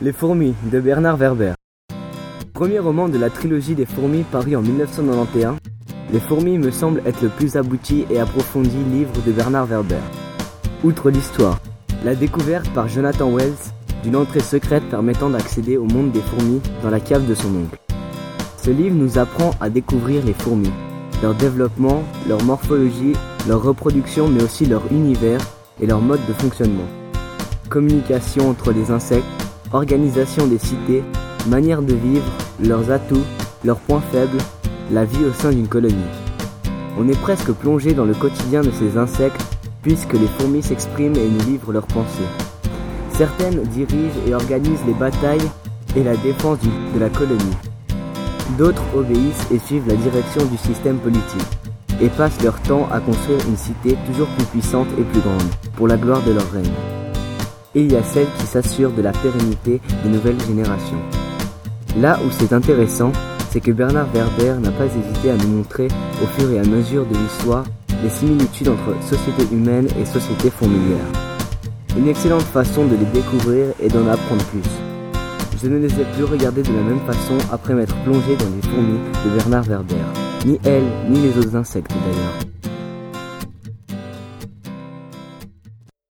Les fourmis de Bernard Werber. Premier roman de la trilogie des fourmis paru en 1991, Les fourmis me semble être le plus abouti et approfondi livre de Bernard Werber. Outre l'histoire, la découverte par Jonathan Wells d'une entrée secrète permettant d'accéder au monde des fourmis dans la cave de son oncle. Ce livre nous apprend à découvrir les fourmis, leur développement, leur morphologie, leur reproduction mais aussi leur univers et leur mode de fonctionnement. Communication entre les insectes, organisation des cités, manière de vivre, leurs atouts, leurs points faibles, la vie au sein d'une colonie. On est presque plongé dans le quotidien de ces insectes puisque les fourmis s'expriment et nous livrent leurs pensées. Certaines dirigent et organisent les batailles et la défense de la colonie. D'autres obéissent et suivent la direction du système politique et passent leur temps à construire une cité toujours plus puissante et plus grande pour la gloire de leur règne et il y a celle qui s'assure de la pérennité des nouvelles générations. Là où c'est intéressant, c'est que Bernard Werber n'a pas hésité à nous montrer au fur et à mesure de l'histoire les similitudes entre société humaine et société fourmilière. Une excellente façon de les découvrir et d'en apprendre plus. Je ne les ai plus regardés de la même façon après m'être plongé dans les fourmis de Bernard Werber. Ni elles, ni les autres insectes d'ailleurs.